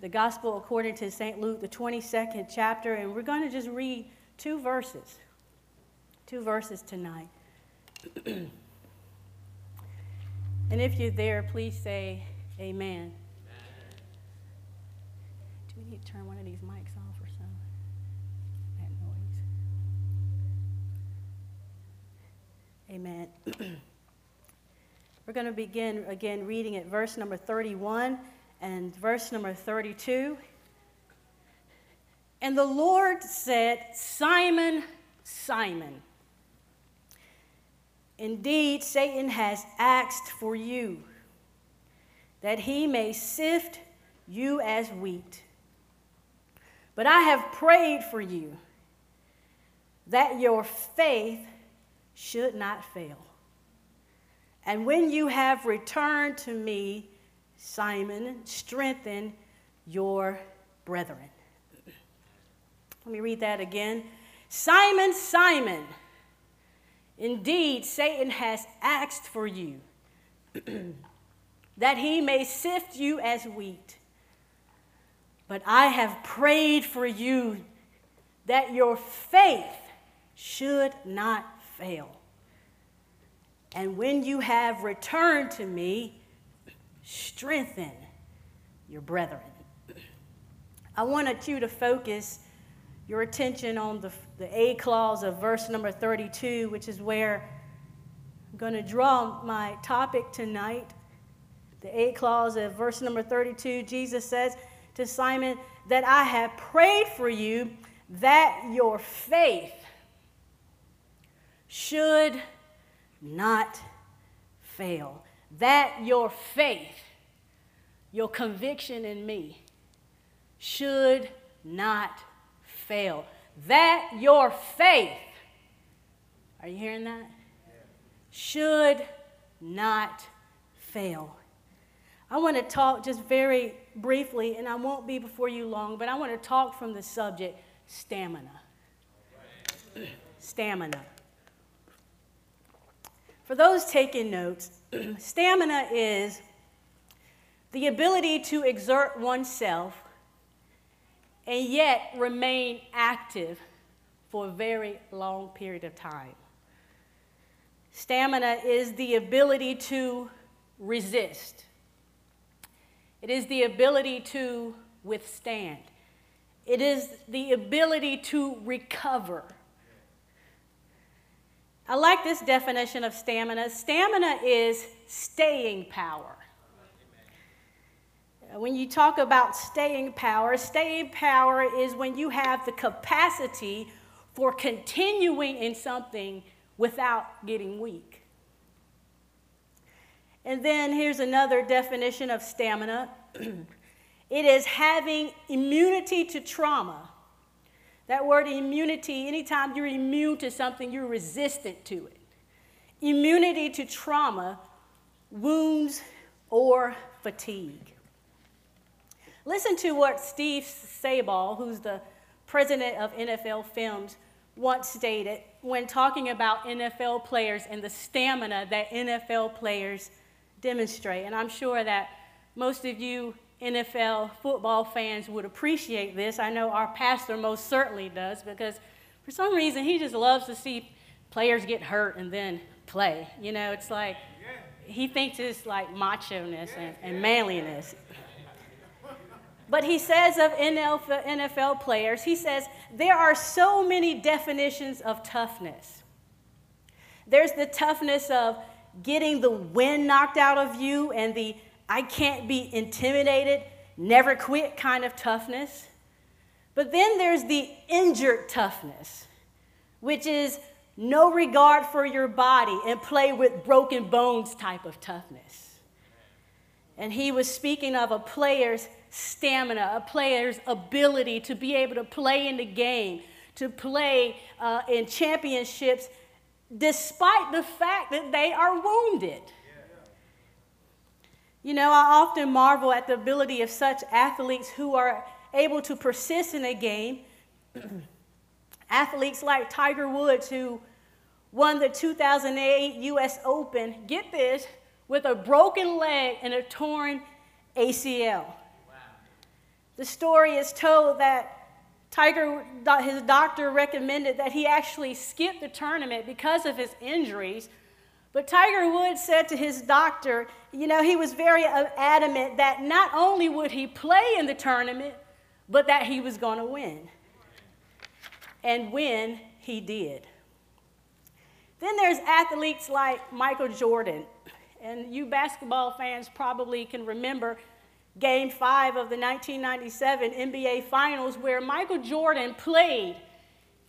the Gospel according to St. Luke, the 22nd chapter, and we're going to just read two verses. Two verses tonight. and if you're there, please say amen. Do we need to turn one of these mics off or something? That noise. Amen. We're going to begin again reading at verse number 31 and verse number 32. And the Lord said, Simon, Simon, indeed Satan has asked for you that he may sift you as wheat. But I have prayed for you that your faith should not fail. And when you have returned to me, Simon, strengthen your brethren. Let me read that again. Simon, Simon, indeed Satan has asked for you that he may sift you as wheat. But I have prayed for you that your faith should not fail. And when you have returned to me, strengthen your brethren. I wanted you to focus your attention on the, the A clause of verse number 32, which is where I'm going to draw my topic tonight. The A clause of verse number 32, Jesus says to Simon, That I have prayed for you that your faith should not fail. That your faith, your conviction in me, should not fail. That your faith, are you hearing that? Should not fail. I want to talk just very briefly, and I won't be before you long, but I want to talk from the subject stamina. stamina. For those taking notes, stamina is the ability to exert oneself and yet remain active for a very long period of time. Stamina is the ability to resist. It is the ability to withstand. It is the ability to recover. I like this definition of stamina. Stamina is staying power. When you talk about staying power, staying power is when you have the capacity for continuing in something without getting weak. And then here's another definition of stamina it is having immunity to trauma that word immunity, anytime you're immune to something, you're resistant to it. Immunity to trauma, wounds, or fatigue. Listen to what Steve Sabol, who's the president of NFL Films, once stated when talking about NFL players and the stamina that NFL players demonstrate. And I'm sure that most of you NFL football fans would appreciate this. I know our pastor most certainly does because for some reason he just loves to see players get hurt and then play. You know, it's like he thinks it's like macho ness and, and manliness. But he says of NFL players, he says, there are so many definitions of toughness. There's the toughness of getting the wind knocked out of you and the I can't be intimidated, never quit kind of toughness. But then there's the injured toughness, which is no regard for your body and play with broken bones type of toughness. And he was speaking of a player's stamina, a player's ability to be able to play in the game, to play uh, in championships, despite the fact that they are wounded. You know, I often marvel at the ability of such athletes who are able to persist in a game. athletes like Tiger Woods, who won the 2008 US Open, get this, with a broken leg and a torn ACL. The story is told that Tiger, his doctor recommended that he actually skip the tournament because of his injuries. But Tiger Woods said to his doctor, you know, he was very uh, adamant that not only would he play in the tournament, but that he was going to win. And win, he did. Then there's athletes like Michael Jordan. And you basketball fans probably can remember game five of the 1997 NBA Finals, where Michael Jordan played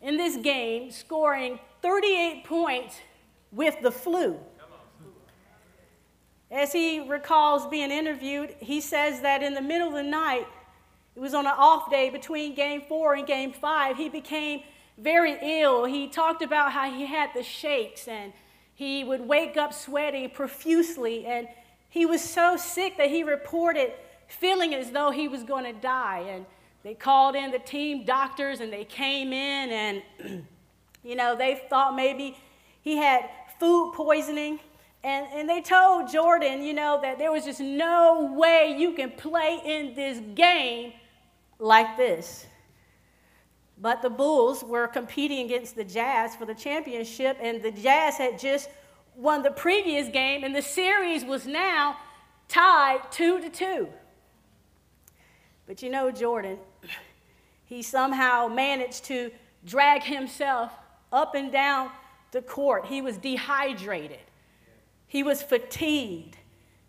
in this game, scoring 38 points with the flu. As he recalls being interviewed, he says that in the middle of the night, it was on an off day between game four and game five, he became very ill. He talked about how he had the shakes and he would wake up sweating profusely. And he was so sick that he reported feeling as though he was going to die. And they called in the team doctors and they came in and, you know, they thought maybe he had food poisoning. And, and they told Jordan, you know, that there was just no way you can play in this game like this. But the Bulls were competing against the Jazz for the championship, and the Jazz had just won the previous game, and the series was now tied two to two. But you know, Jordan, he somehow managed to drag himself up and down the court. He was dehydrated, he was fatigued.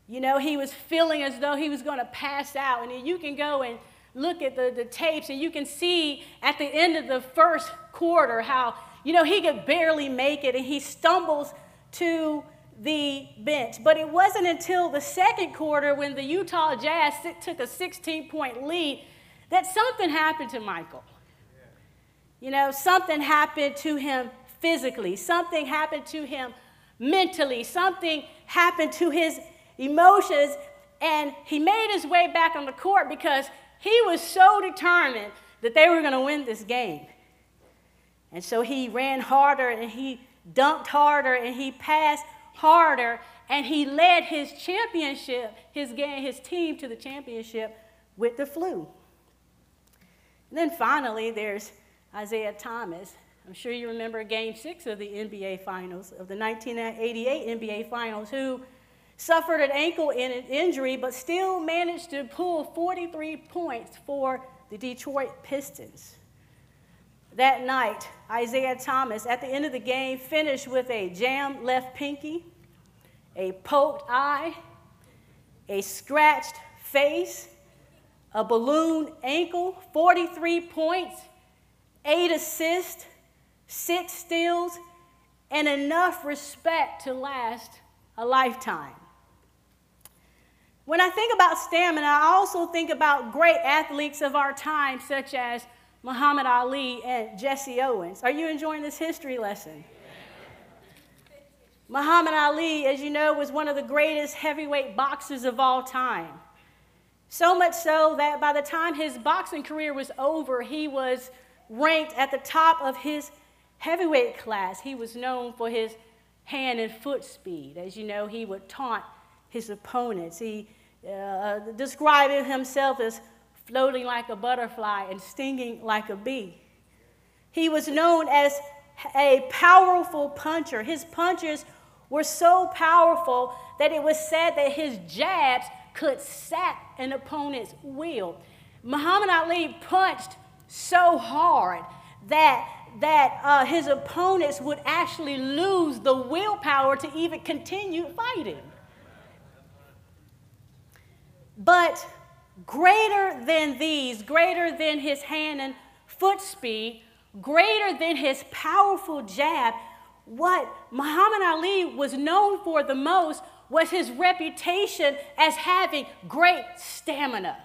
You know, he was feeling as though he was going to pass out. And you can go and look at the, the tapes, and you can see at the end of the first quarter how, you know, he could barely make it, and he stumbles to the bench. But it wasn't until the second quarter when the Utah Jazz took a 16 point lead that something happened to Michael. You know, something happened to him physically, something happened to him mentally, something happened to his emotions, and he made his way back on the court because he was so determined that they were going to win this game. And so he ran harder and he dunked harder and he passed harder, and he led his championship, his game, his team to the championship with the flu. And then finally, there's Isiah Thomas. I'm sure you remember game six of the NBA Finals, of the 1988 NBA Finals, who suffered an ankle injury but still managed to pull 43 points for the Detroit Pistons. That night, Isiah Thomas, at the end of the game, finished with a jammed left pinky, a poked eye, a scratched face, a balloon ankle, 43 points, eight assists, six steals, and enough respect to last a lifetime. When I think about stamina, I also think about great athletes of our time, such as Muhammad Ali and Jesse Owens. Are you enjoying this history lesson? Muhammad Ali, as you know, was one of the greatest heavyweight boxers of all time. So much so that by the time his boxing career was over, he was ranked at the top of his heavyweight class. He was known for his hand and foot speed. As you know, he would taunt his opponents. He uh, described himself as floating like a butterfly and stinging like a bee. He was known as a powerful puncher. His punches were so powerful that it was said that his jabs could sap an opponent's will. Muhammad Ali punched so hard that, that uh, his opponents would actually lose the willpower to even continue fighting. But greater than these, greater than his hand and foot speed, greater than his powerful jab, what Muhammad Ali was known for the most was his reputation as having great stamina.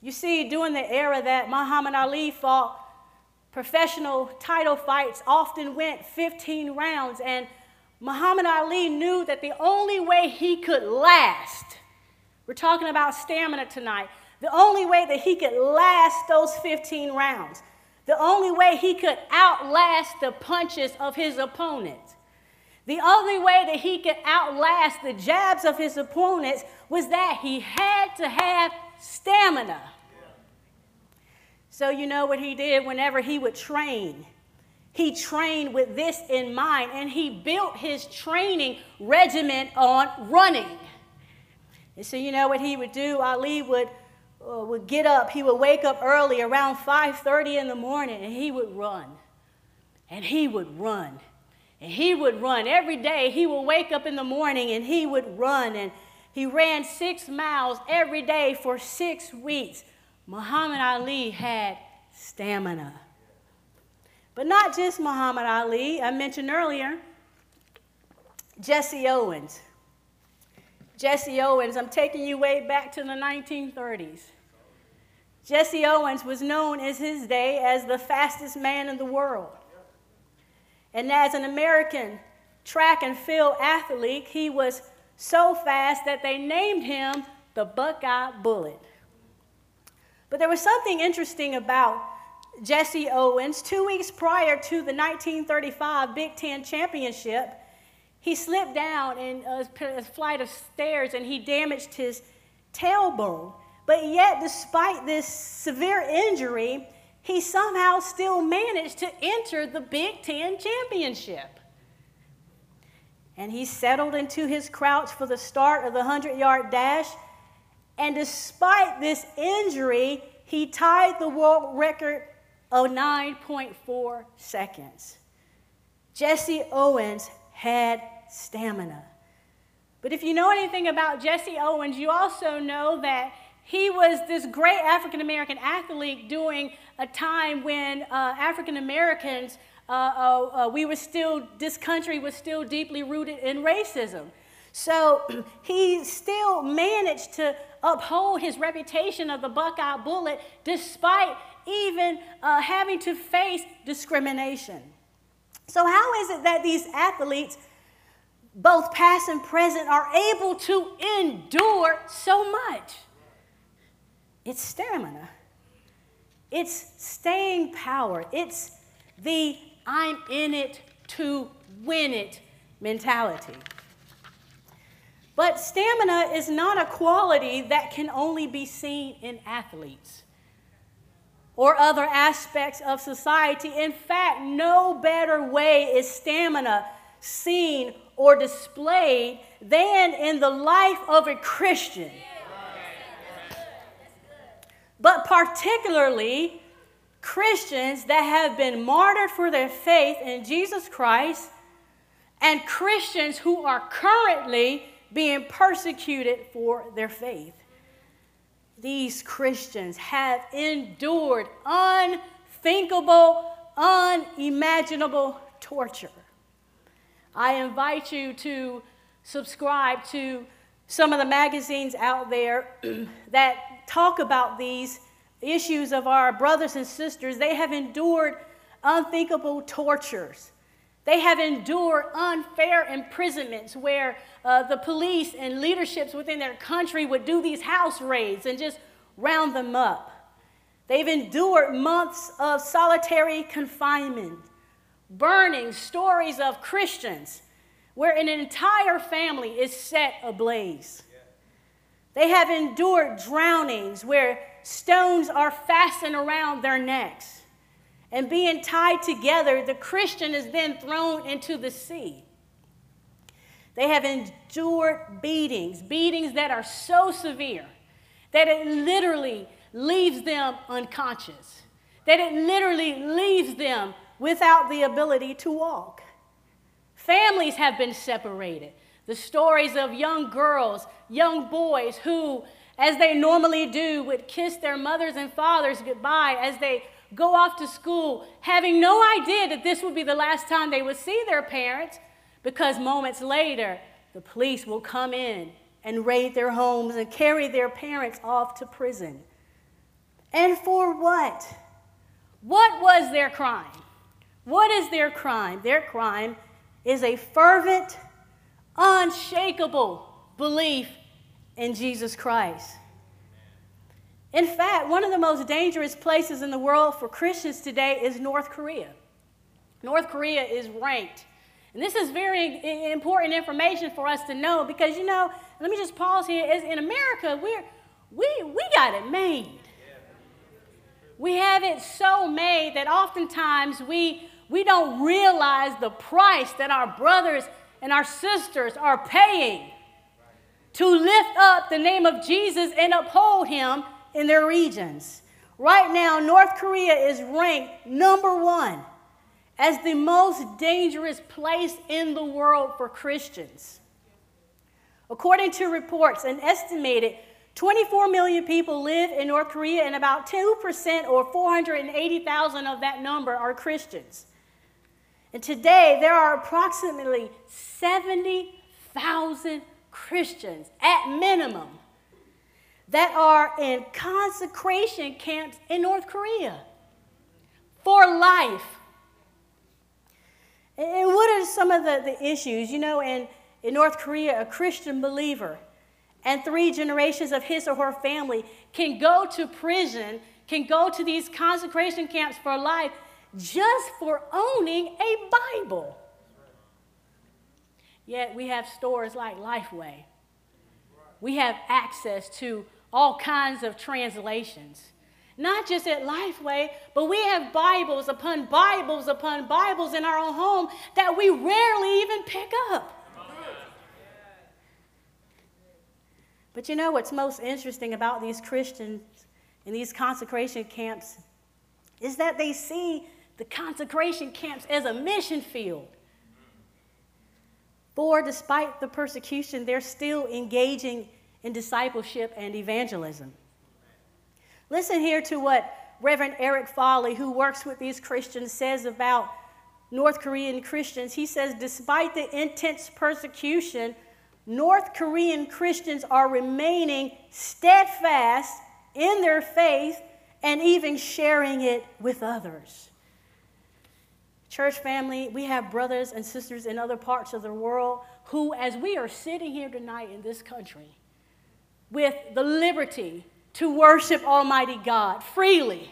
You see, during the era that Muhammad Ali fought, professional title fights often went 15 rounds, and Muhammad Ali knew that the only way he could last, we're talking about stamina tonight, the only way that he could last those 15 rounds the only way he could outlast the punches of his opponents, the only way that he could outlast the jabs of his opponents was that he had to have stamina. So, you know what he did whenever he would train? He trained with this in mind, and he built his training regimen on running. And so, you know what he would do? Ali would, uh, would get up. He would wake up early, around 5:30 in the morning, and he would run. And he would run. And he would run every day. He would wake up in the morning and he would run. And he ran six miles every day for six weeks. Muhammad Ali had stamina. But not just Muhammad Ali, I mentioned earlier, Jesse Owens. Jesse Owens, I'm taking you way back to the 1930s. Jesse Owens was known in his day as the fastest man in the world. And as an American track and field athlete, he was so fast that they named him the Buckeye Bullet. But there was something interesting about Jesse Owens. Two weeks prior to the 1935 Big Ten Championship, he slipped down in a flight of stairs and he damaged his tailbone. But yet, despite this severe injury, he somehow still managed to enter the Big Ten Championship. And he settled into his crouch for the start of the 100 yard dash. And despite this injury, he tied the world record of 9.4 seconds. Jesse Owens had stamina. But if you know anything about Jesse Owens, you also know that he was this great African American athlete during a time when uh, African Americans, uh, uh, uh, we were still, this country was still deeply rooted in racism. So he still managed to uphold his reputation of the Buckeye Bullet despite even uh, having to face discrimination. So, how is it that these athletes, both past and present, are able to endure so much? It's stamina, it's staying power, it's the I'm in it to win it mentality. But stamina is not a quality that can only be seen in athletes or other aspects of society. In fact, no better way is stamina seen or displayed than in the life of a Christian. But particularly, Christians that have been martyred for their faith in Jesus Christ and Christians who are currently being persecuted for their faith. These Christians have endured unthinkable, unimaginable torture. I invite you to subscribe to some of the magazines out there that talk about these issues of our brothers and sisters. They have endured unthinkable tortures. They have endured unfair imprisonments where uh, the police and leaderships within their country would do these house raids and just round them up. They've endured months of solitary confinement, burning stories of Christians where an entire family is set ablaze. They have endured drownings where stones are fastened around their necks. And being tied together, the Christian is then thrown into the sea. They have endured beatings, beatings that are so severe that it literally leaves them unconscious, that it literally leaves them without the ability to walk. Families have been separated. The stories of young girls, young boys who, as they normally do, would kiss their mothers and fathers goodbye as they go off to school, having no idea that this would be the last time they would see their parents, because moments later, the police will come in and raid their homes and carry their parents off to prison. And for what? What was their crime? What is their crime? Their crime is a fervent, unshakable belief in Jesus Christ. In fact, one of the most dangerous places in the world for Christians today is North Korea. North Korea is ranked. And this is very important information for us to know because, you know, let me just pause here. in America, we're, we, we got it made. We have it so made that oftentimes we, we don't realize the price that our brothers and our sisters are paying to lift up the name of Jesus and uphold him in their regions. Right now, North Korea is ranked number one as the most dangerous place in the world for Christians. According to reports, an estimated 24 million people live in North Korea, and about 2% or 480,000 of that number are Christians. And today, there are approximately 70,000 Christians, at minimum, that are in consecration camps in North Korea for life. And what are some of the, the issues? You know, in, in North Korea, a Christian believer and three generations of his or her family can go to prison, can go to these consecration camps for life just for owning a Bible. Yet we have stores like Lifeway. We have access to all kinds of translations. Not just at Lifeway, but we have Bibles upon Bibles upon Bibles in our own home that we rarely even pick up. But you know what's most interesting about these Christians in these consecration camps is that they see the consecration camps as a mission field. For despite the persecution, they're still engaging in discipleship and evangelism. Listen here to what Reverend Eric Foley, who works with these Christians, says about North Korean Christians. He says, despite the intense persecution, North Korean Christians are remaining steadfast in their faith and even sharing it with others. Church family, we have brothers and sisters in other parts of the world who, as we are sitting here tonight in this country, with the liberty to worship Almighty God freely,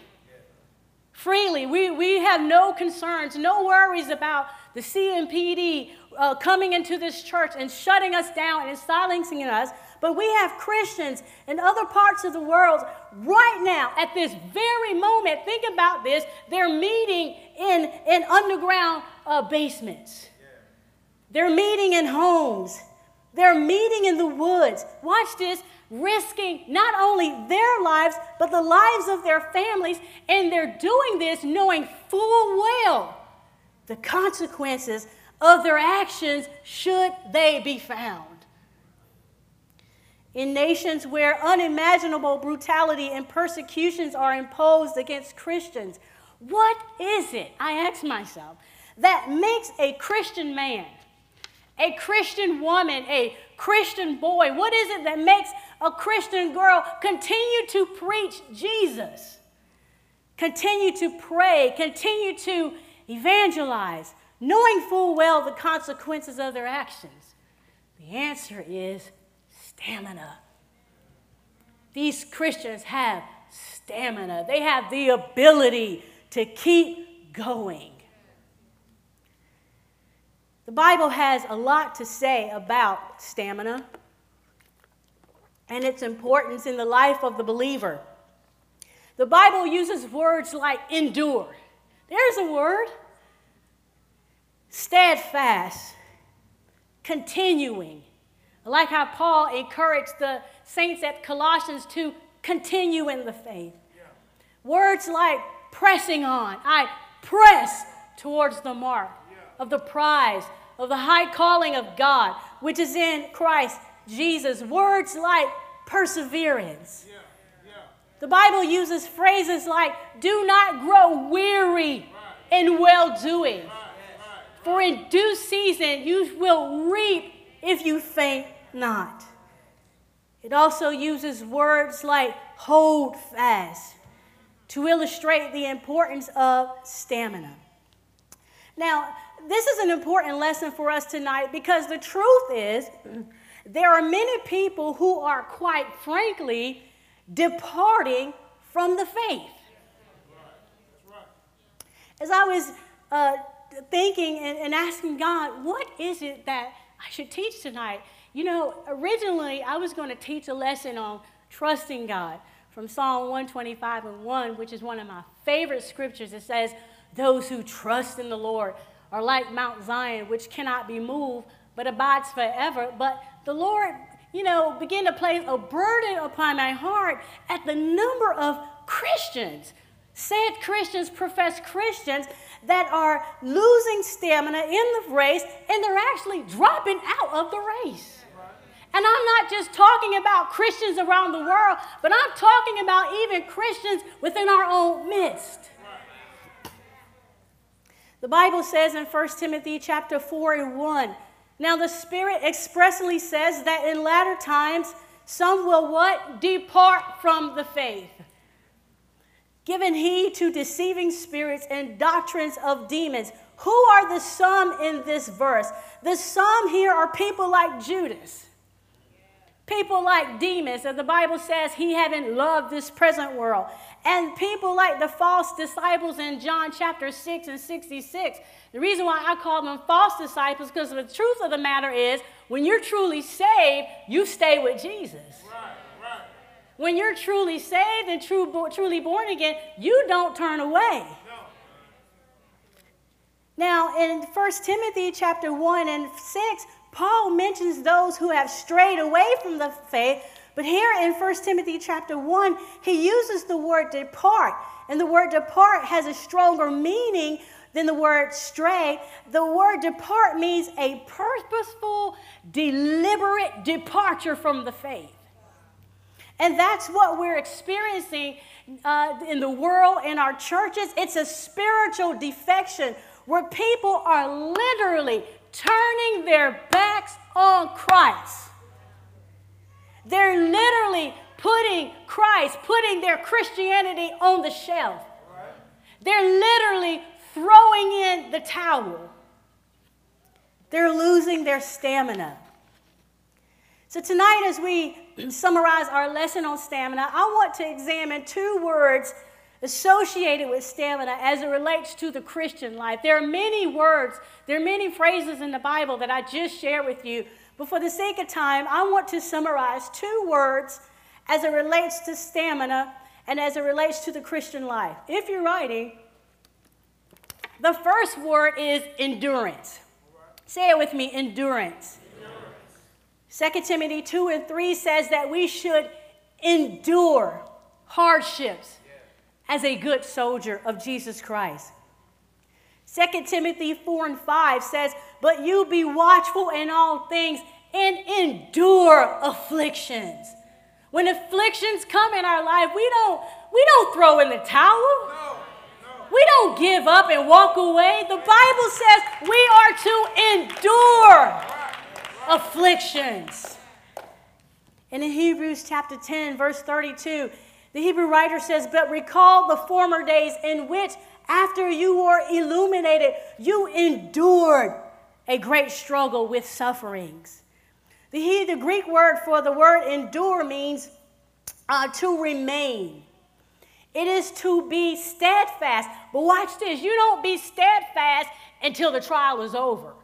freely, we, we have no concerns, no worries about the CMPD uh, coming into this church and shutting us down and silencing us but we have Christians in other parts of the world right now, at this very moment. Think about this. They're meeting in, in underground uh, basements, they're meeting in homes, they're meeting in the woods. Watch this risking not only their lives, but the lives of their families. And they're doing this knowing full well the consequences of their actions should they be found in nations where unimaginable brutality and persecutions are imposed against Christians. What is it, I ask myself, that makes a Christian man, a Christian woman, a Christian boy, what is it that makes a Christian girl continue to preach Jesus, continue to pray, continue to evangelize, knowing full well the consequences of their actions? The answer is stamina. These Christians have stamina, they have the ability to keep going. The Bible has a lot to say about stamina and its importance in the life of the believer. The Bible uses words like endure. There's a word. Steadfast, continuing, like how Paul encouraged the saints at Colossians to continue in the faith. Yeah. Words like pressing on, I press towards the mark yeah. of the prize of the high calling of God, which is in Christ Jesus. Words like perseverance. Yeah. The Bible uses phrases like, do not grow weary right. in well doing. Right. For in due season you will reap if you faint not. It also uses words like hold fast to illustrate the importance of stamina. Now, this is an important lesson for us tonight because the truth is there are many people who are quite frankly departing from the faith. As I was uh, thinking and, and asking God, what is it that I should teach tonight. You know, originally I was going to teach a lesson on trusting God. From Psalm 125 and 1, which is one of my favorite scriptures, it says, Those who trust in the Lord are like Mount Zion, which cannot be moved, but abides forever. But the Lord, you know, began to place a burden upon my heart at the number of Christians, said Christians, professed Christians, that are losing stamina in the race and they're actually dropping out of the race. And I'm not just talking about Christians around the world, but I'm talking about even Christians within our own midst. The Bible says in 1 Timothy chapter 4 and 1, now the Spirit expressly says that in latter times some will what? Depart from the faith. Giving heed to deceiving spirits and doctrines of demons. Who are the some in this verse? The some here are people like Judas people like Demas, as the Bible says, he haven't loved this present world. And people like the false disciples in John chapter 6 and 66. The reason why I call them false disciples, because the truth of the matter is, when you're truly saved, you stay with Jesus. Right, right. When you're truly saved and true, truly born again, you don't turn away. No. Now, in 1 Timothy chapter 1 and 6, Paul mentions those who have strayed away from the faith, but here in 1 Timothy chapter 1, he uses the word depart. And the word depart has a stronger meaning than the word stray. The word depart means a purposeful, deliberate departure from the faith. And that's what we're experiencing uh, in the world, in our churches. It's a spiritual defection where people are literally turning their backs on Christ. They're literally putting Christ, putting their Christianity on the shelf. They're literally throwing in the towel. They're losing their stamina. So, tonight, as we summarize our lesson on stamina, I want to examine two words associated with stamina as it relates to the Christian life. There are many words, there are many phrases in the Bible that I just shared with you, but for the sake of time, I want to summarize two words as it relates to stamina and as it relates to the Christian life. If you're writing, the first word is endurance. Say it with me endurance. endurance. 2 Timothy 2 and 3 says that we should endure hardships as a good soldier of Jesus Christ. 2 Timothy 4 and 5 says, But you be watchful in all things and endure afflictions. When afflictions come in our life, we don't, we don't throw in the towel. No, no. We don't give up and walk away. The Bible says we are to endure afflictions. And in Hebrews chapter 10, verse 32, the Hebrew writer says, But recall the former days in which, after you were illuminated, you endured a great struggle with sufferings. The, the Greek word for the word endure means uh, to remain. It is to be steadfast. But watch this you don't be steadfast until the trial is over.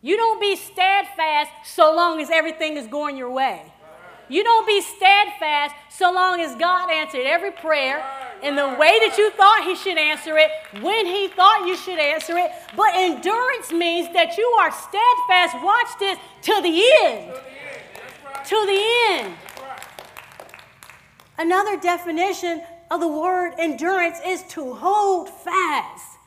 You don't be steadfast so long as everything is going your way. You don't be steadfast so long as God answered every prayer in the way that you thought He should answer it, when He thought you should answer it. But endurance means that you are steadfast, watch this, to the end. To the end. Another definition of the word endurance is to hold fast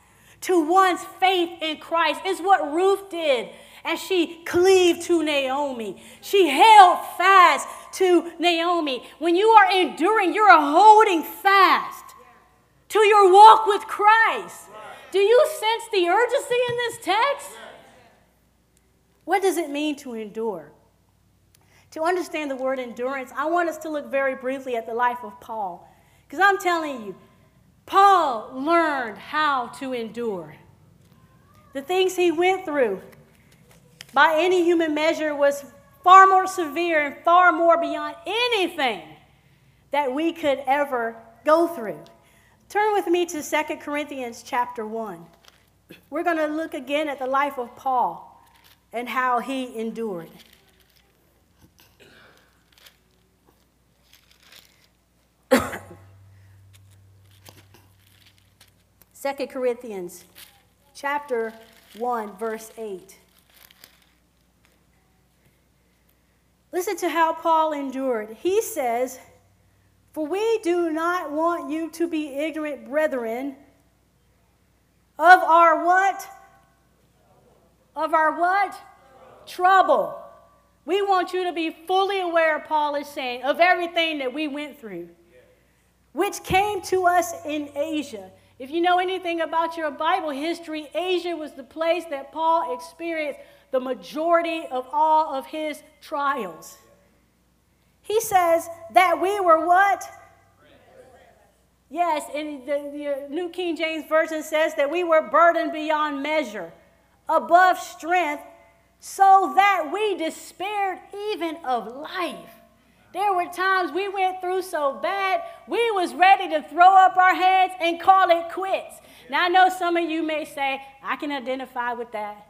to one's faith in Christ. Is what Ruth did as she cleaved to Naomi. She held fast to Naomi. When you are enduring, you're holding fast to your walk with Christ. Do you sense the urgency in this text? What does it mean to endure? To understand the word endurance, I want us to look very briefly at the life of Paul. Because I'm telling you, Paul learned how to endure. The things he went through, by any human measure, was far more severe and far more beyond anything that we could ever go through. Turn with me to 2 Corinthians chapter 1. We're going to look again at the life of Paul and how he endured. Second Corinthians chapter 1 verse 8. Listen to how Paul endured. He says, For we do not want you to be ignorant, brethren, of our what? Of our what? Trouble. We want you to be fully aware, Paul is saying, of everything that we went through, which came to us in Asia. If you know anything about your Bible history, Asia was the place that Paul experienced the majority of all of his trials. He says that we were what? Yes, and the, the, New King James Version says that we were burdened beyond measure, above strength, so that we despaired even of life. There were times we went through so bad, we was ready to throw up our heads and call it quits. Now I know some of you may say, I can identify with that.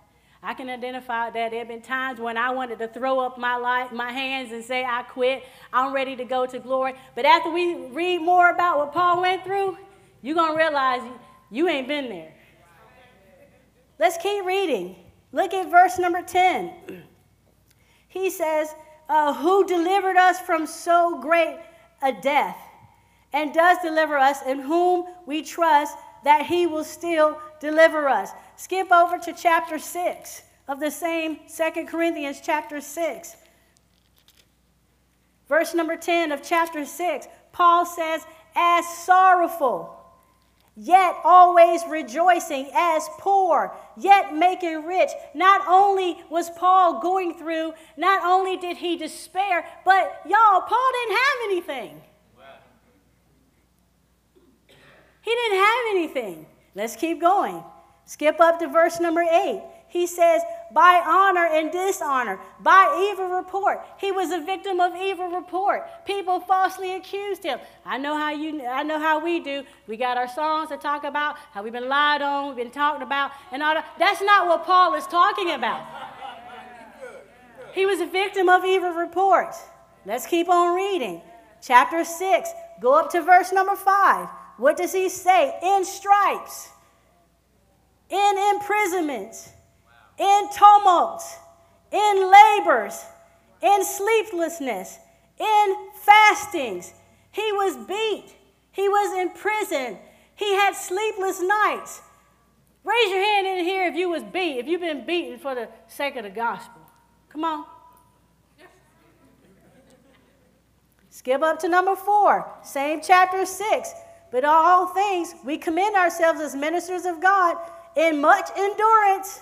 I can identify that there have been times when I wanted to throw up my life, my hands and say, I quit. I'm ready to go to glory. But after we read more about what Paul went through, you're going to realize you ain't been there. Let's keep reading. Look at verse number 10. He says, uh, Who delivered us from so great a death, and does deliver us, in whom we trust that he will still deliver us. Skip over to chapter 6 of the same Second Corinthians chapter 6. Verse number 10 of chapter 6, Paul says, As sorrowful, yet always rejoicing, as poor, yet making rich. Not only was Paul going through, not only did he despair, but y'all, Paul didn't have anything. He didn't have anything. Let's keep going. Skip up to verse number 8. He says, by honor and dishonor, by evil report. He was a victim of evil report. People falsely accused him. I know how you I know how we do. We got our songs to talk about how we've been lied on, we've been talked about, and all that. That's not what Paul is talking about. He was a victim of evil report. Let's keep on reading. Chapter 6, go up to verse number 5. What does he say? In stripes in imprisonment, in tumult, in labors, in sleeplessness, in fastings. He was beat. He was in prison. He had sleepless nights. Raise your hand in here if you was beat, if you've been beaten for the sake of the gospel. Come on. Skip up to number four, same chapter six. But all things, we commend ourselves as ministers of God in much endurance.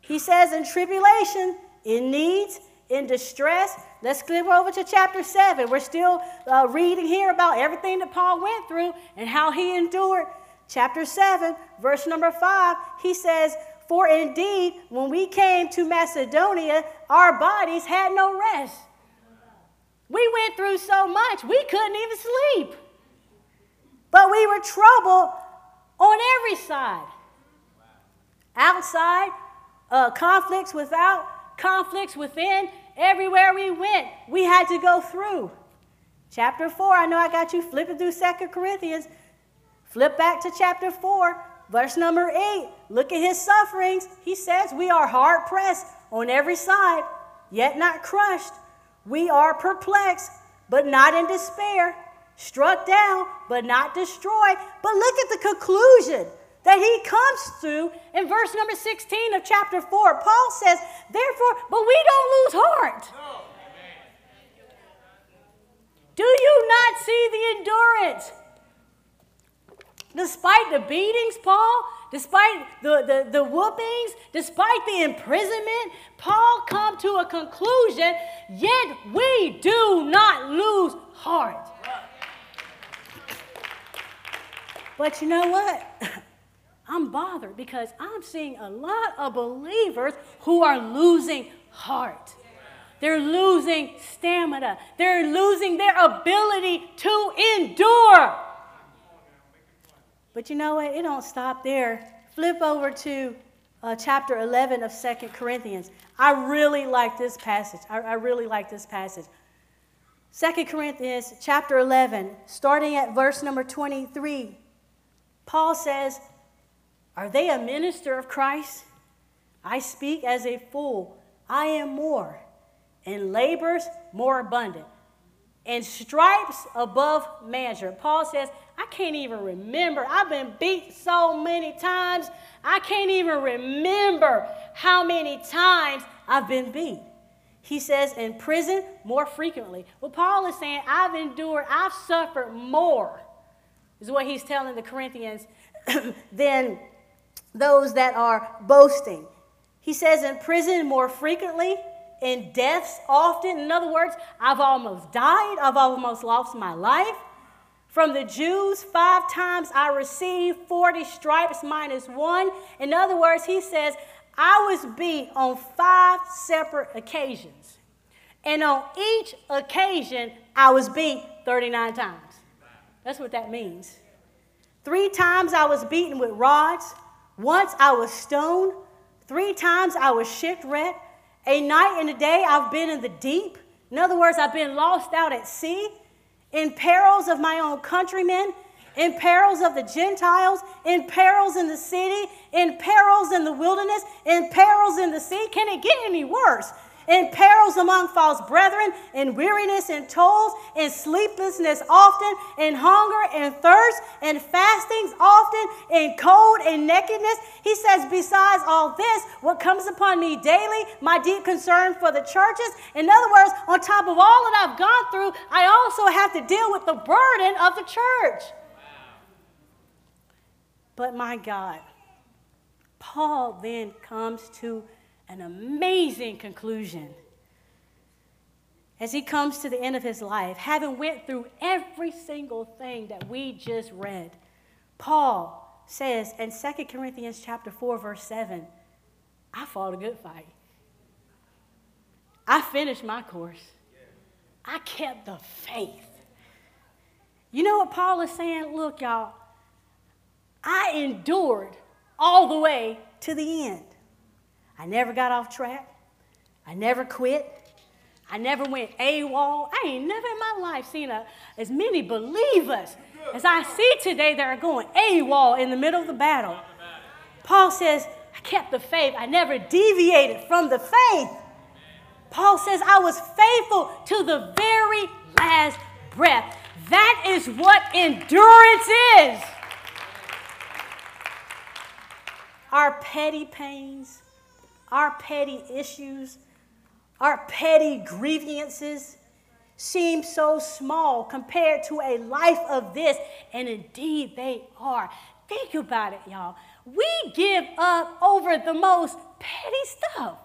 He says, in tribulation, in needs, in distress. Let's flip over to chapter 7. We're still uh, reading here about everything that Paul went through and how he endured. Chapter 7, verse number 5, he says, For indeed, when we came to Macedonia, our bodies had no rest. We went through so much, we couldn't even sleep. But we were troubled on every side outside, uh, conflicts without, conflicts within. Everywhere we went, we had to go through. Chapter 4, I know I got you flipping through Second Corinthians. Flip back to chapter 4, verse number 8. Look at his sufferings. He says, We are hard pressed on every side, yet not crushed. We are perplexed, but not in despair. Struck down, but not destroyed. But look at the conclusion that he comes through in verse number 16 of chapter 4. Paul says, Therefore, but we don't lose heart. No. Do you not see the endurance? Despite the beatings, Paul, despite the, the, the whoopings, despite the imprisonment, Paul come to a conclusion, yet we do not lose heart. But you know what? I'm bothered because I'm seeing a lot of believers who are losing heart. They're losing stamina. They're losing their ability to endure. But you know what? It don't stop there. Flip over to uh, chapter 11 of Second Corinthians. I really like this passage. I, I really like this passage. Second Corinthians chapter 11, starting at verse number 23. Paul says, Are they a minister of Christ? I speak as a fool. I am more, and labors more abundant, and stripes above measure. Paul says, I can't even remember. I've been beat so many times, I can't even remember how many times I've been beat. He says, in prison more frequently. Well, Paul is saying, I've endured, I've suffered more, is what he's telling the Corinthians, than those that are boasting. He says, in prison more frequently, in deaths often. In other words, I've almost died, I've almost lost my life. From the Jews, five times I received 40 stripes minus one. In other words, he says, I was beat on five separate occasions. And on each occasion, I was beat 39 times. That's what that means. Three times I was beaten with rods. Once I was stoned. Three times I was shipwrecked. A night and a day I've been in the deep. In other words, I've been lost out at sea, in perils of my own countrymen, in perils of the Gentiles, in perils in the city, in perils in the wilderness, in perils in the sea. Can it get any worse? In perils among false brethren, in weariness and toils, in sleeplessness often, in hunger and thirst, in fastings often, in cold and nakedness. He says, besides all this, what comes upon me daily, my deep concern for the churches. In other words, on top of all that I've gone through, I also have to deal with the burden of the church. But my God, Paul then comes to an amazing conclusion. As he comes to the end of his life, having went through every single thing that we just read, Paul says in 2 Corinthians chapter 4 verse 7, I fought a good fight. I finished my course. I kept the faith. You know what Paul is saying? Look, y'all, I endured all the way to the end. I never got off track. I never quit. I never went AWOL. I ain't never in my life seen a, as many believers as I see today that are going AWOL in the middle of the battle. Paul says, I kept the faith. I never deviated from the faith. Paul says, I was faithful to the very last breath. That is what endurance is. our petty pains, our petty issues, our petty grievances seem so small compared to a life of this, and indeed they are. Think about it, y'all. We give up over the most petty stuff.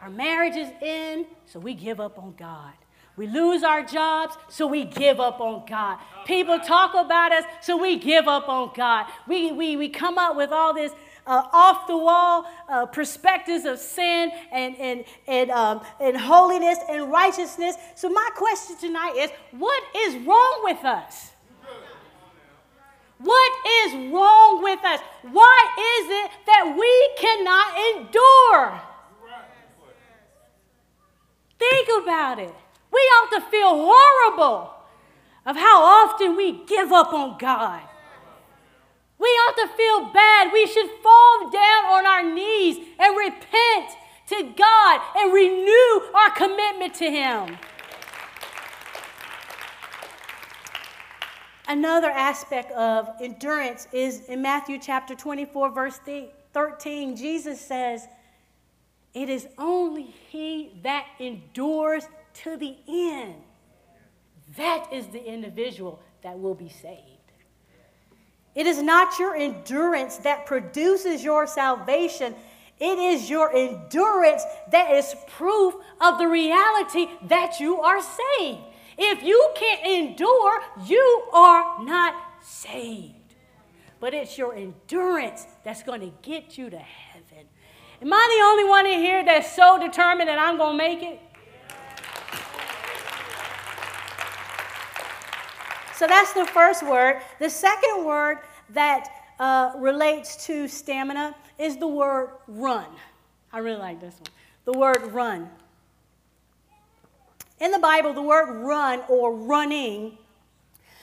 Our marriages end, so we give up on God. We lose our jobs, so we give up on God. People talk about us, so we give up on God. We, we, we come up with all this uh, off the wall uh, perspectives of sin and, and, and, um, and holiness and righteousness. So, my question tonight is what is wrong with us? What is wrong with us? Why is it that we cannot endure? Think about it. We ought to feel horrible of how often we give up on God. We ought to feel bad. We should fall down on our knees and repent to God and renew our commitment to Him. Another aspect of endurance is in Matthew chapter 24, verse 13. Jesus says, It is only he that endures to the end. That is the individual that will be saved. It is not your endurance that produces your salvation. It is your endurance that is proof of the reality that you are saved. If you can't endure, you are not saved. But it's your endurance that's going to get you to heaven. Am I the only one in here that's so determined that I'm going to make it? So that's the first word. The second word that uh, relates to stamina is the word run. I really like this one. The word run. In the Bible, the word run or running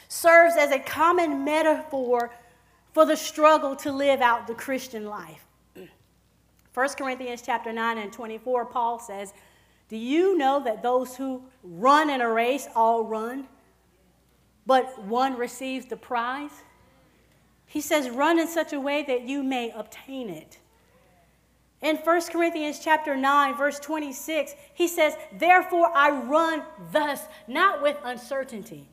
serves as a common metaphor for the struggle to live out the Christian life. 1 Corinthians chapter 9 and 24, Paul says, Do you know that those who run in a race all run, but one receives the prize? He says, Run in such a way that you may obtain it. In 1 Corinthians chapter 9, verse 26, he says, Therefore I run thus, not with uncertainty.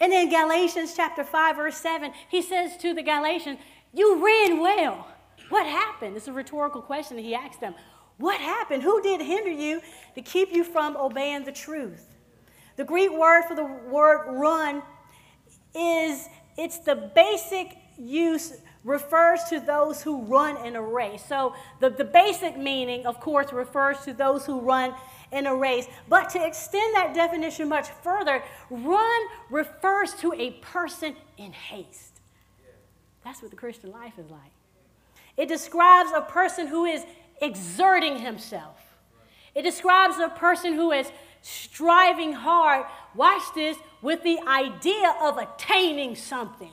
And in Galatians chapter 5, verse 7, he says to the Galatians, You ran well. What happened? It's a rhetorical question he asked them. What happened? Who did hinder you to keep you from obeying the truth? The Greek word for the word run is it's the basic use refers to those who run in a race. So the, the basic meaning, of course, refers to those who run in a race. But to extend that definition much further, run refers to a person in haste. That's what the Christian life is like. It describes a person who is exerting himself. It describes a person who is striving hard, watch this, with the idea of attaining something.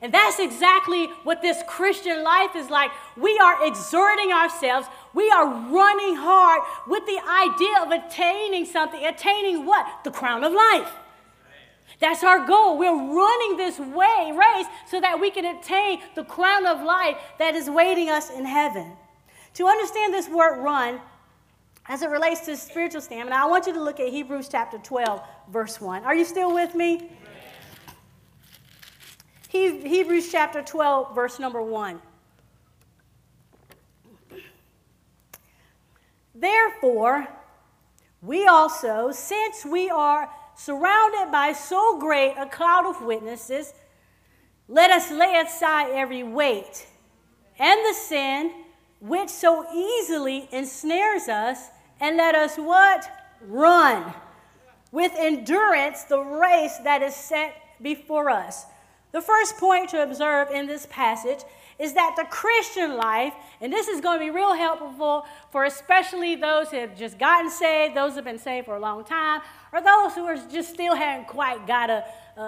And that's exactly what this Christian life is like. We are exerting ourselves, we are running hard with the idea of attaining something. Attaining what? The crown of life. That's our goal. We're running this way, race so that we can attain the crown of life that is waiting us in heaven. To understand this word run, as it relates to spiritual stamina, I want you to look at Hebrews chapter 12, verse 1. Are you still with me? Hebrews chapter 12, verse number 1. Therefore, we also, since we are surrounded by so great a cloud of witnesses, let us lay aside every weight and the sin which so easily ensnares us, and let us what? Run with endurance the race that is set before us the first point to observe in this passage is that the Christian life, and this is going to be real helpful for especially those who have just gotten saved, those who have been saved for a long time, or those who are just still haven't quite got a,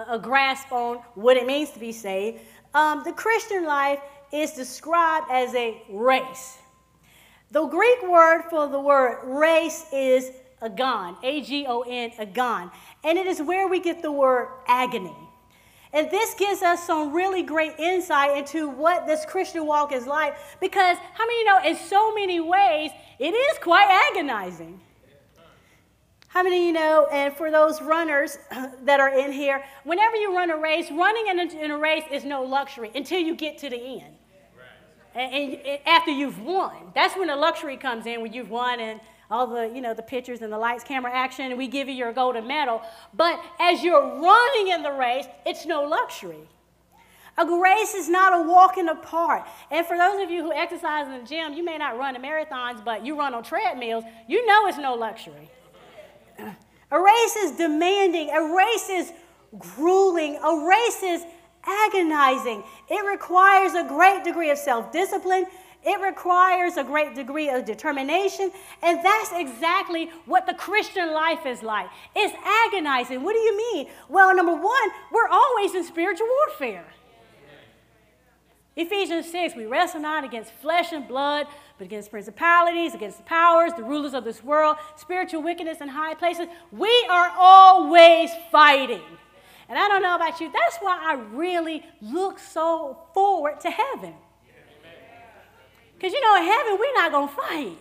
a, grasp on what it means to be saved. Um, the Christian life is described as a race. The Greek word for the word race is agon, A G O N, agon, and it is where we get the word agony. And this gives us some really great insight into what this Christian walk is like because how many know in so many ways it is quite agonizing? How many you know, and for those runners that are in here, whenever you run a race, running in a, in a race is no luxury until you get to the end. And, and, eh, after you've won, that's when the luxury comes in when you've won and all the, you know, the pictures and the lights, camera, action, and we give you your golden medal. But as you're running in the race, it's no luxury. A race is not a walk in the park. And for those of you who exercise in the gym, you may not run in marathons, but you run on treadmills, you know it's no luxury. A race is demanding, a race is grueling, a race is agonizing. It requires a great degree of self discipline it requires a great degree of determination, and that's exactly what the Christian life is like. It's agonizing. What do you mean? Well, number one, we're always in spiritual warfare. Ephesians 6, we wrestle not against flesh and blood, but against principalities, against the powers, the rulers of this world, spiritual wickedness in high places. We are always fighting. And I don't know about you, that's why I really look so forward to heaven. Because you know, in heaven, we're not going to fight.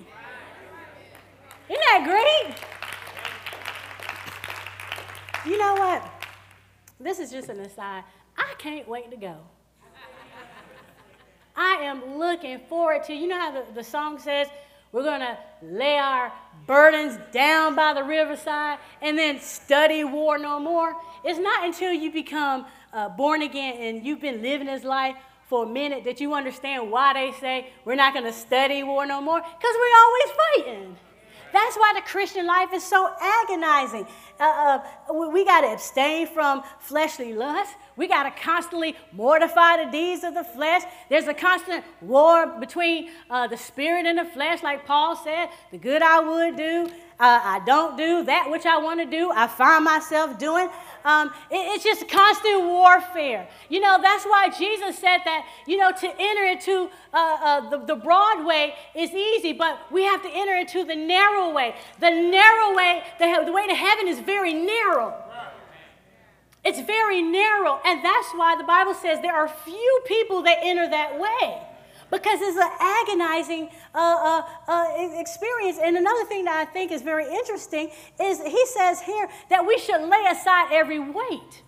Isn't that great? You know what? This is just an aside. I can't wait to go. I am looking forward to, you know how the, the song says, we're going to lay our burdens down by the riverside and then study war no more. It's not until you become uh, born again and you've been living this life for a minute that you understand why they say we're not going to study war no more? Because we're always fighting. That's why the Christian life is so agonizing. Uh, uh, we got to abstain from fleshly lust. We got to constantly mortify the deeds of the flesh. There's a constant war between uh, the spirit and the flesh, like Paul said. The good I would do, uh, I don't do. That which I want to do, I find myself doing. Um, it, it's just constant warfare. You know, that's why Jesus said that, you know, to enter into uh, uh, the, the broad way is easy, but we have to enter into the narrow way. The narrow way, the, the way to heaven is very narrow. It's very narrow, and that's why the Bible says there are few people that enter that way because it's an agonizing uh, uh, uh, experience. And another thing that I think is very interesting is he says here that we should lay aside every weight.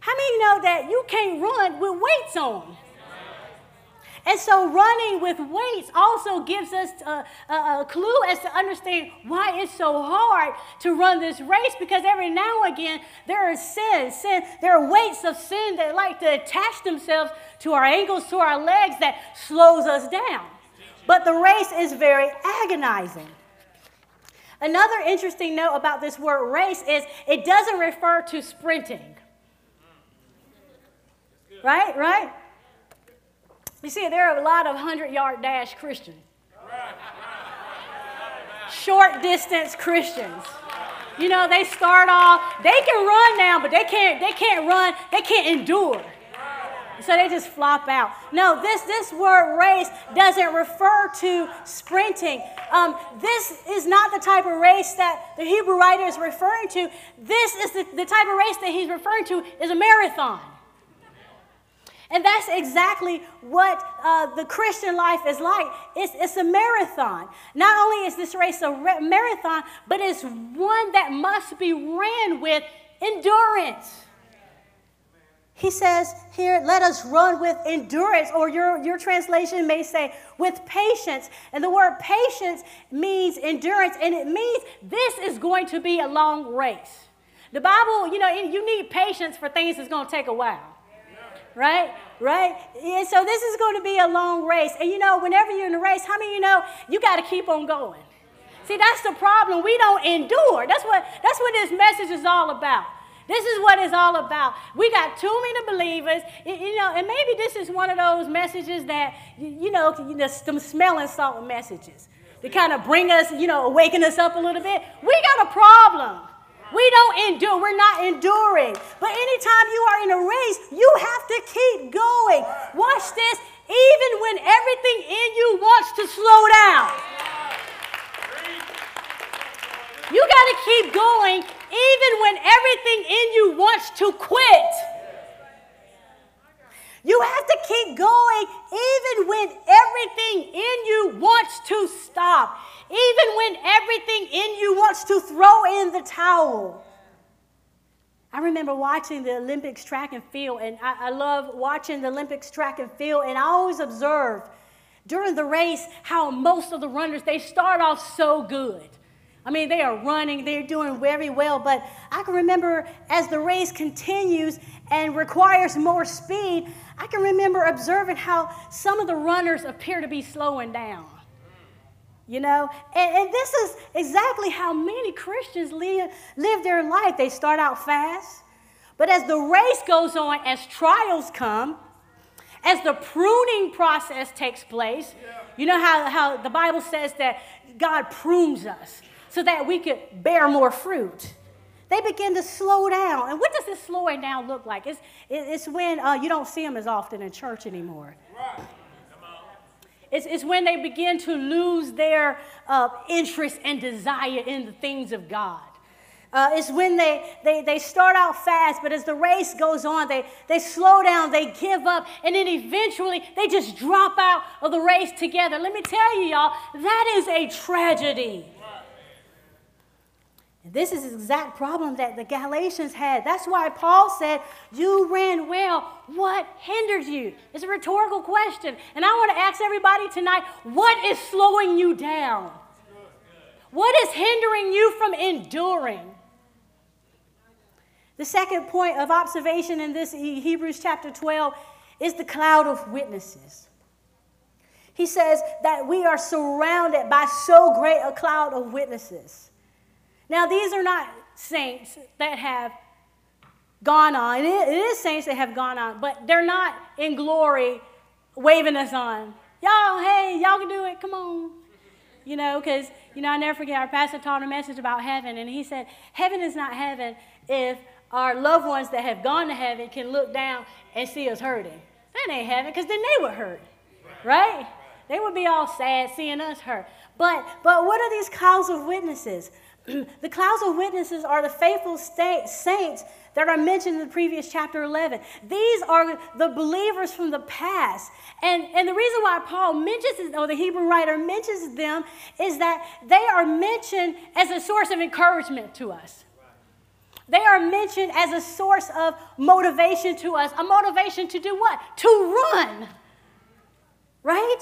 How many know that you can't run with weights on? And so, running with weights also gives us a, a, a, clue as to understand why it's so hard to run this race because every now and again there are sins, sin, there are weights of sin that like to attach themselves to our ankles, to our legs that slows us down. But the race is very agonizing. Another interesting note about this word race is it doesn't refer to sprinting. Right? Right? You see, there are a lot of 100 yard dash Christians, short distance Christians. You know, they start off, they can run now, but they can't, they can't run, they can't endure. So they just flop out. No, this, this word race doesn't refer to sprinting. Um, this is not the type of race that the Hebrew writer is referring to. This is the, the type of race that he's referring to is a marathon. And that's exactly what uh, the Christian life is like. It's, it's a marathon. Not only is this race a re- marathon, but it's one that must be ran with endurance. He says here, let us run with endurance, or your, your translation may say with patience. And the word patience means endurance, and it means this is going to be a long race. The Bible, you know, you need patience for things that's going to take a while right? Right? And so this is going to be a long race. And you know, whenever you're in a race, how many you know you got to keep on going? See, that's the problem. We don't endure. That's what that's what this message is all about. This is what it's all about. We got too many believers, you know, and maybe this is one of those messages that, you know, some smelling salt messages to kind of bring us, you know, awaken us up a little bit. We got a problem. We don't endure. We're not enduring. But anytime you are in a race, you have to keep going. Watch this. Even when everything in you wants to slow down, you got to keep going even when everything in you wants to quit. You have to keep going even when everything in you wants to stop, even when everything in you wants to throw in the towel. I remember watching the Olympics track and field, and I, I love watching the Olympics track and field, and I always observe during the race how most of the runners they start off so good. I mean, they are running, they're doing very well, but I can remember as the race continues and requires more speed, I can remember observing how some of the runners appear to be slowing down. You know, and, and this is exactly how many Christians live, live their life. They start out fast, but as the race goes on, as trials come, as the pruning process takes place, you know how, how the Bible says that God prunes us so that we could bear more fruit they begin to slow down. And what does this slowing down look like? It's, it's when uh, you don't see them as often in church anymore. Right. It's, it's when they begin to lose their uh, interest and desire in the things of God. Uh, it's when they, they, they start out fast, but as the race goes on, they, they slow down, they give up, and then eventually they just drop out of the race together. Let me tell you, y'all, that is a tragedy. This is the exact problem that the Galatians had. That's why Paul said, You ran well. What hindered you? It's a rhetorical question. And I want to ask everybody tonight what is slowing you down? What is hindering you from enduring? The second point of observation in this Hebrews chapter 12 is the cloud of witnesses. He says that we are surrounded by so great a cloud of witnesses. Now, these are not saints that have gone on. it is saints that have gone on, but they're not in glory waving us on. Y'all, hey, y'all can do it. Come on. You know, because, you know, I never forget our pastor taught a message about heaven, and he said, Heaven is not heaven if our loved ones that have gone to heaven can look down and see us hurting. That ain't heaven, because then they would hurt, right? They would be all sad seeing us hurt. But, but what are these calls of witnesses? the clouds of witnesses are the faithful saints that are mentioned in the previous chapter 11. These are the believers from the past. And, and the reason why Paul mentions, or the Hebrew writer mentions them, is that they are mentioned as a source of encouragement to us. They are mentioned as a source of motivation to us, a motivation to do what? To run. Right?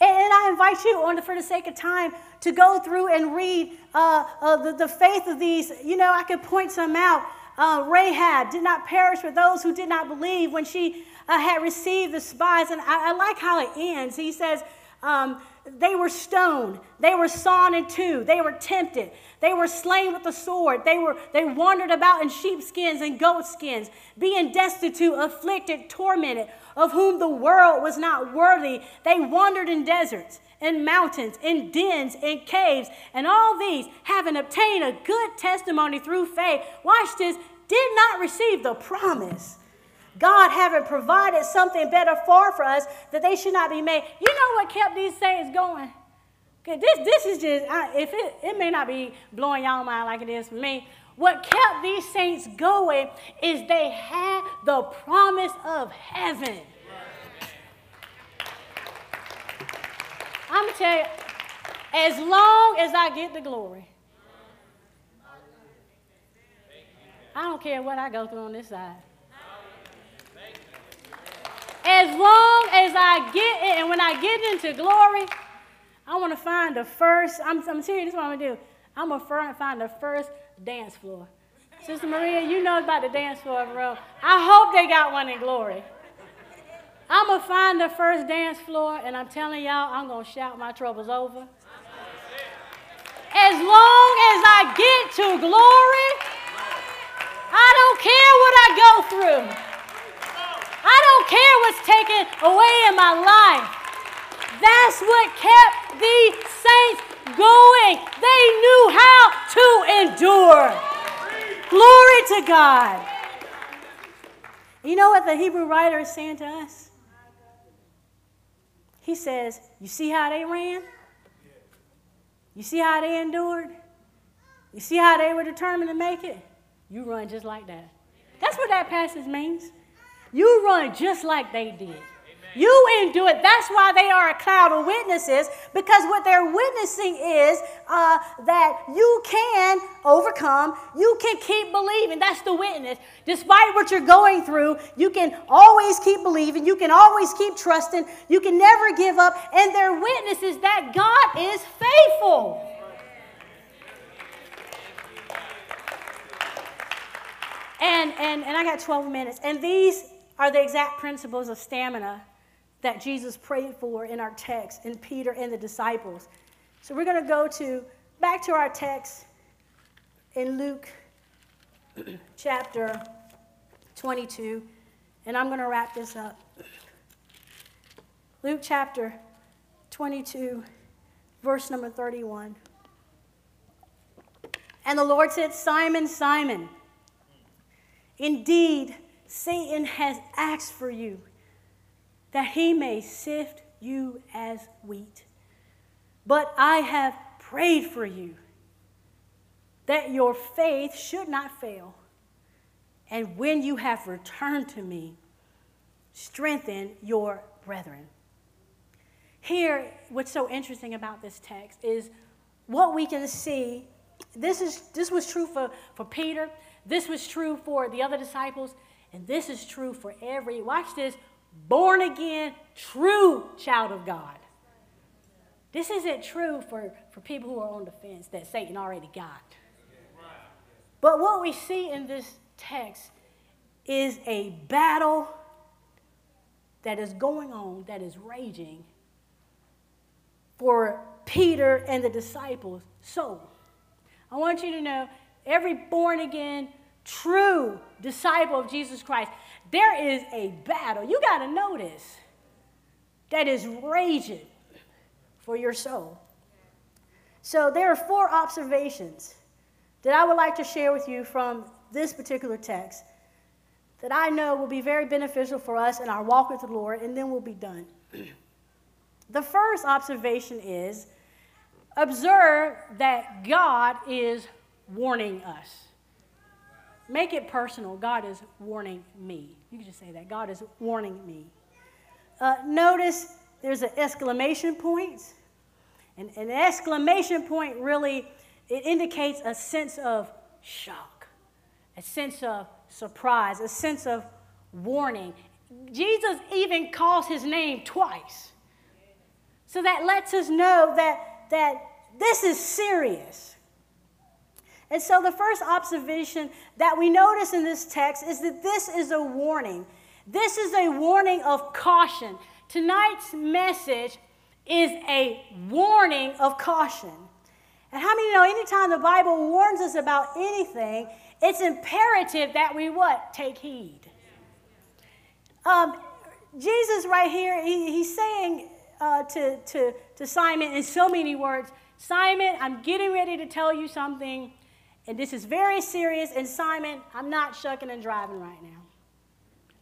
And I invite you, on for the sake of time, to go through and read uh, uh, the, the faith of these. You know, I could point some out. Uh, Rahab did not perish with those who did not believe when she uh, had received the spies. And I, I, like how it ends. He says, um, they were stoned. They were sawn in two. They were tempted. They were slain with the sword. They, were, they wandered about in sheepskins and goatskins, being destitute, afflicted, tormented, of whom the world was not worthy. They wandered in deserts, in mountains, in dens, in caves, and all these, having obtained a good testimony through faith, watch this, did not receive the promise God having provided something better far for us that they should not be made. You know what kept these saints going? Okay, this, this is just, I, if it, it may not be blowing y'all mind like it is for me. What kept these saints going is they had the promise of heaven. I'm going to tell you, as long as I get the glory, I don't care what I go through on this side. As long as I get it, and when I get into glory, I want to find the first, I'm, I'm serious, this is what I'm going to do. I'm going to find the first dance floor. Sister Maria, you know about the dance floor bro. I hope they got one in glory. I'm going to find the first dance floor, and I'm telling y'all, I'm going to shout my troubles over. As long as I get to glory, I don't care what I go through. I don't care what's taken away in my life. That's what kept these saints going. They knew how to endure. Glory to God. You know what the Hebrew writer is saying to us? He says, You see how they ran? You see how they endured? You see how they were determined to make it? You run just like that. That's what that passage means. You run just like they did. You endure it. That's why they are a cloud of witnesses, because what they're witnessing is uh, that you can overcome, you can keep believing. That's the witness. Despite what you're going through, you can always keep believing, you can always keep trusting, you can never give up, and their witness is that God is faithful. And, and, and I got 12 minutes. And these are the exact principles of stamina that Jesus prayed for in our text, in Peter and the disciples. So we're going to go to back to our text in Luke chapter 22, and I'm going to wrap this up. Luke chapter 22, verse number 31. And the Lord said, Simon, Simon, indeed, Satan has asked for you that he may sift you as wheat. But I have prayed for you that your faith should not fail. And when you have returned to me, strengthen your brethren. Here, what's so interesting about this text is what we can see. This, is, this was true for, for Peter, this was true for the other disciples, and this is true for every, watch this, born again, true child of God. This isn't true for, for people who are on the fence that Satan already got. But what we see in this text is a battle that is going on, that is raging for Peter and the disciples' soul. I want you to know every born again, true disciple of Jesus Christ, there is a battle. You got to know this that is raging for your soul. So there are four observations that I would like to share with you from this particular text that I know will be very beneficial for us in our walk with the Lord, and then we'll be done. the first observation is observe that God is warning us. Make it personal. God is warning me. You can just say that. God is warning me. Uh, notice there's an exclamation point. And an exclamation point really it indicates a sense of shock, a sense of surprise, a sense of warning. Jesus even calls his name twice. So that lets us know that, that this is serious. And so, the first observation that we notice in this text is that this is a warning. This is a warning of caution. Tonight's message is a warning of caution. And how many know anytime the Bible warns us about anything, it's imperative that we what? Take heed. Um, Jesus, right here, he, he's saying uh, to, to, to Simon in so many words Simon, I'm getting ready to tell you something and this is very serious. And Simon, I'm not shucking and driving right now.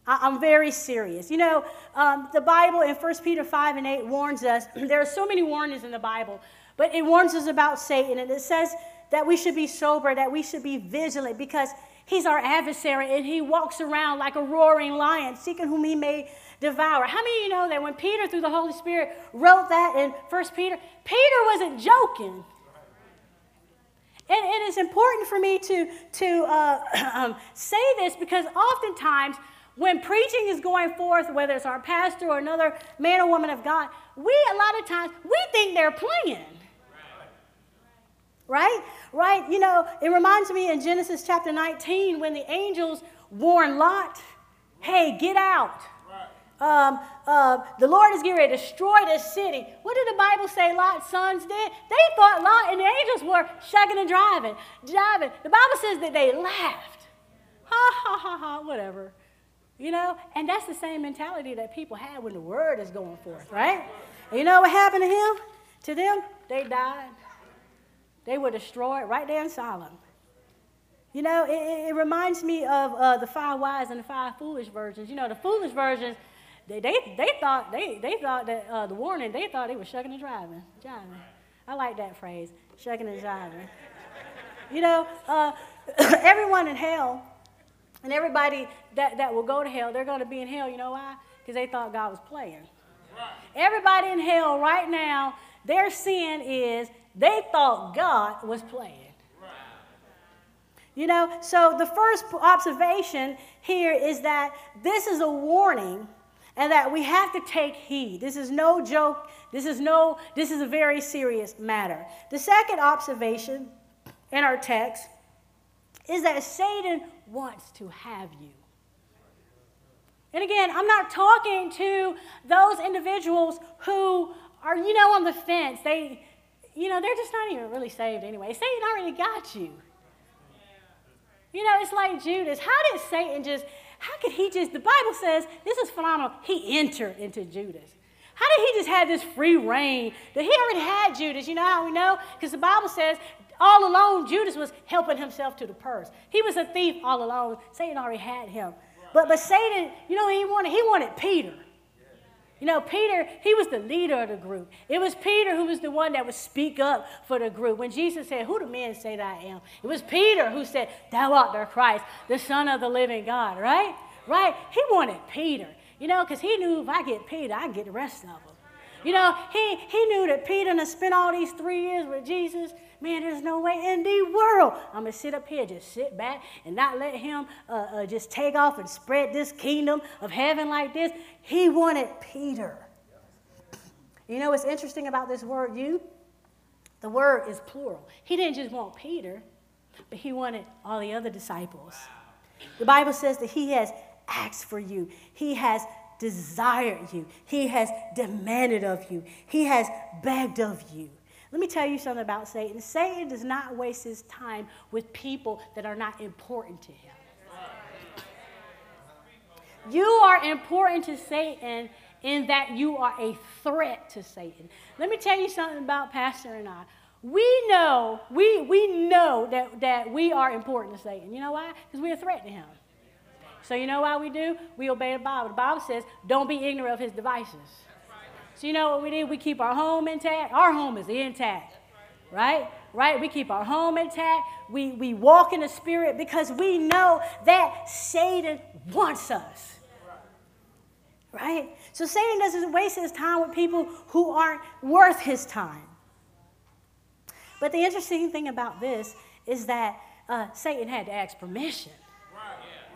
I- am very serious. You know, um, the Bible in 1 Peter 5 and 8 warns us. there are so many warnings in the Bible, but it warns us about Satan. And it says that we should be sober, that we should be vigilant because he's our adversary and he walks around like a roaring lion, seeking whom he may devour. How many of you know that when Peter, through the Holy Spirit, wrote that in 1 Peter, Peter wasn't joking. And it is important for me to, to uh, um, say this because oftentimes when preaching is going forth, whether it's our pastor or another man or woman of God, we a lot of times we think they're playing. Right? Right? You know, it reminds me in Genesis chapter 19 when the angels warn Lot, hey, get out um, uh, the Lord is getting ready to destroy this city. What did the Bible say Lot's sons did? They thought Lot and the angels were shucking and driving, driving. The Bible says that they laughed. Ha, ha, ha, ha, whatever. You know, and that's the same mentality that people had when the word is going forth, right? And you know what happened to him? To them, they died. They were destroyed right there in Sodom. You know, it, it reminds me of uh, the five wise and the five foolish virgins. You know, the foolish virgins they, they, they thought they, they thought that uh, the warning they thought they were shucking and driving driving. I like that phrase shucking and driving. You know uh, everyone in hell and everybody that, that will go to hell they're going to be in hell. You know why? Because they thought god was playing. Everybody in hell right now their sin is they thought god was playing. You know so the first observation here is that this is a warning and that we have to take heed. This is no joke. This is no this is a very serious matter. The second observation in our text is that Satan wants to have you. And again, I'm not talking to those individuals who are, you know, on the fence. They, you know, they're just not even really saved anyway. Satan already got you. You know, it's like Judas. How did Satan just how could he just, the Bible says, this is phenomenal, he entered into Judas. How did he just have this free rein? That he already had Judas. You know how we know? Because the Bible says all alone Judas was helping himself to the purse. He was a thief all alone. Satan already had him. But but Satan, you know he wanted? He wanted Peter. You know, Peter, he was the leader of the group. It was Peter who was the one that would speak up for the group. When Jesus said, Who do men say that I am? It was Peter who said, Thou art the Christ, the Son of the living God, right? Right? He wanted Peter, you know, because he knew if I get Peter, I get the rest of them. You know, he, he knew that Peter had spent all these three years with Jesus. Man, there's no way in the world I'm going to sit up here, just sit back and not let him uh, uh, just take off and spread this kingdom of heaven like this. He wanted Peter. You know what's interesting about this word, you? The word is plural. He didn't just want Peter, but he wanted all the other disciples. The Bible says that he has asked for you, he has desired you, he has demanded of you, he has begged of you. Let me tell you something about Satan. Satan does not waste his time with people that are not important to him. You are important to Satan in that you are a threat to Satan. Let me tell you something about Pastor and I. We know, we, we know that, that we are important to Satan. You know why? Because we're a threat to him. So you know why we do? We obey the Bible. The Bible says, don't be ignorant of his devices. So you know what we do? We keep our home intact. Our home is intact. Right? Right? We keep our home intact. We, we walk in the spirit because we know that Satan wants us. Right? So Satan doesn't waste his time with people who aren't worth his time. But the interesting thing about this is that uh, Satan had to ask permission.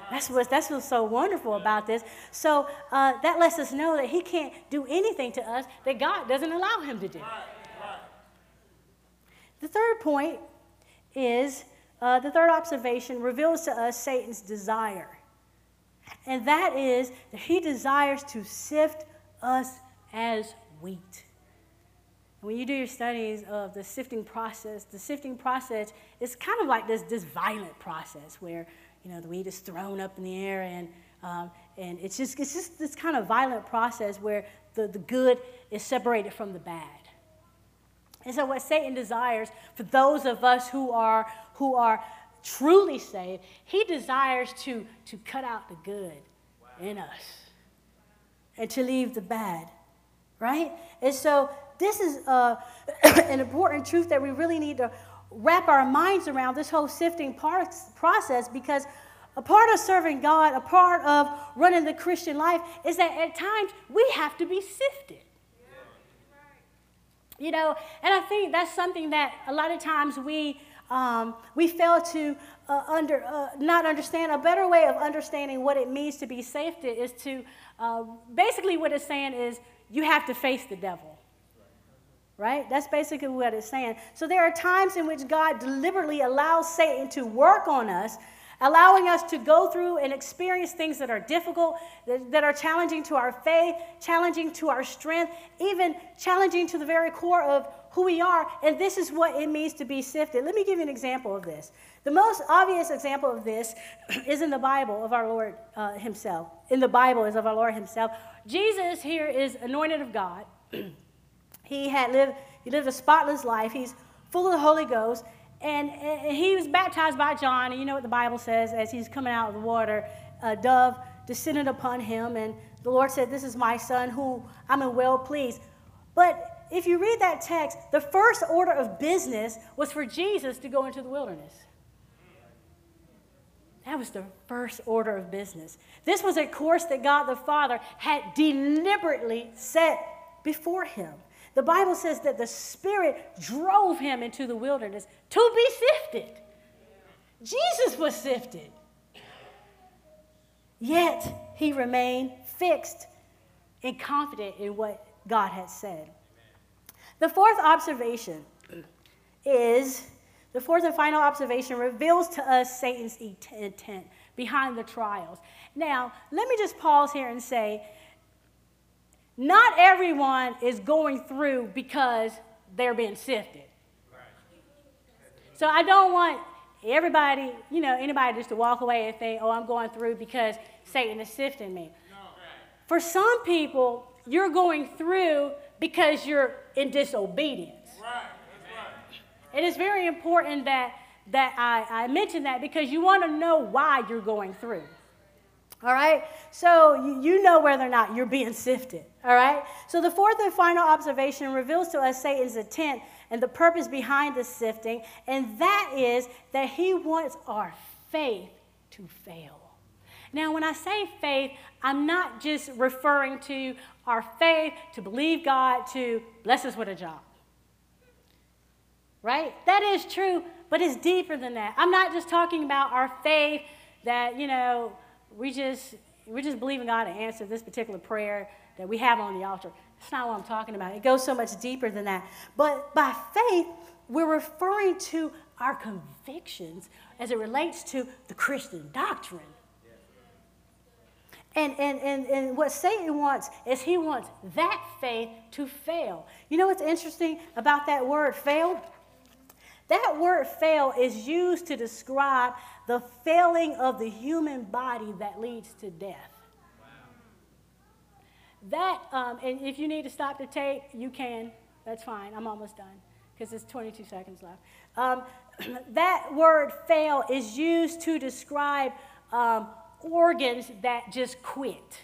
That's what's, that's what's so wonderful about this. So uh, that lets us know that he can't do anything to us that God doesn't allow him to do. The third point is uh, the third observation reveals to us Satan's desire. And that is that he desires to sift us as wheat. When you do your studies of the sifting process, the sifting process is kind of like this, this violent process where you know the wheat is thrown up in the air and um, and it's just it's just this kind of violent process where the, the good is separated from the bad. And so what Satan desires for those of us who are who are truly saved, he desires to, to cut out the good wow. in us and to leave the bad. Right? And so this is uh, an important truth that we really need to wrap our minds around this whole sifting process because a part of serving God, a part of running the Christian life is that at times we have to be sifted. You know, and I think that's something that a lot of times we um, we fail to uh, under uh, not understand. A better way of understanding what it means to be sifted is to uh, basically what it's saying is you have to face the devil right? That's basically what it's saying. So there are times in which God deliberately allows Satan to work on us, allowing us to go through and experience things that are difficult, that, that, are challenging to our faith, challenging to our strength, even challenging to the very core of who we are. And this is what it means to be sifted. Let me give you an example of this. The most obvious example of this is in the Bible of our Lord uh, Himself. In the Bible is of our Lord Himself. Jesus here is anointed of God. He had lived, he lived a spotless life. He's full of the Holy Ghost. And, and he was baptized by John. And you know what the Bible says as he's coming out of the water, a dove descended upon him. And the Lord said, This is my son who I'm well pleased. But if you read that text, the first order of business was for Jesus to go into the wilderness. That was the first order of business. This was a course that God the Father had deliberately set before him. The Bible says that the Spirit drove him into the wilderness to be sifted. Jesus was sifted. Yet he remained fixed and confident in what God had said. The fourth observation is the fourth and final observation reveals to us Satan's intent behind the trials. Now, let me just pause here and say not everyone is going through because they're being sifted. So I don't want everybody, you know, anybody just to walk away and think, oh, I'm going through because Satan is sifting me. For some people, you're going through because you're in disobedience. It is very important that, that I, I mention that because you want to know why you're going through. All right? So you, know whether or not you're being sifted. All right? So the fourth and final observation reveals to us Satan's intent and the purpose behind the sifting, and that is that he wants our faith to fail. Now, when I say faith, I'm not just referring to our faith to believe God to bless us with a job. Right? That is true, but it's deeper than that. I'm not just talking about our faith that, you know, we just we just believe in God to answer this particular prayer that we have on the altar. That's not what I'm talking about. It goes so much deeper than that. But by faith, we're referring to our convictions as it relates to the Christian doctrine. And, and, and, and what Satan wants is he wants that faith to fail. You know what's interesting about that word fail? That word fail is used to describe the failing of the human body that leads to death. That, um, and if you need to stop the tape, you can. That's fine. I'm almost done. because there's 22 seconds left. Um, that word fail is used to describe um, organs that just quit.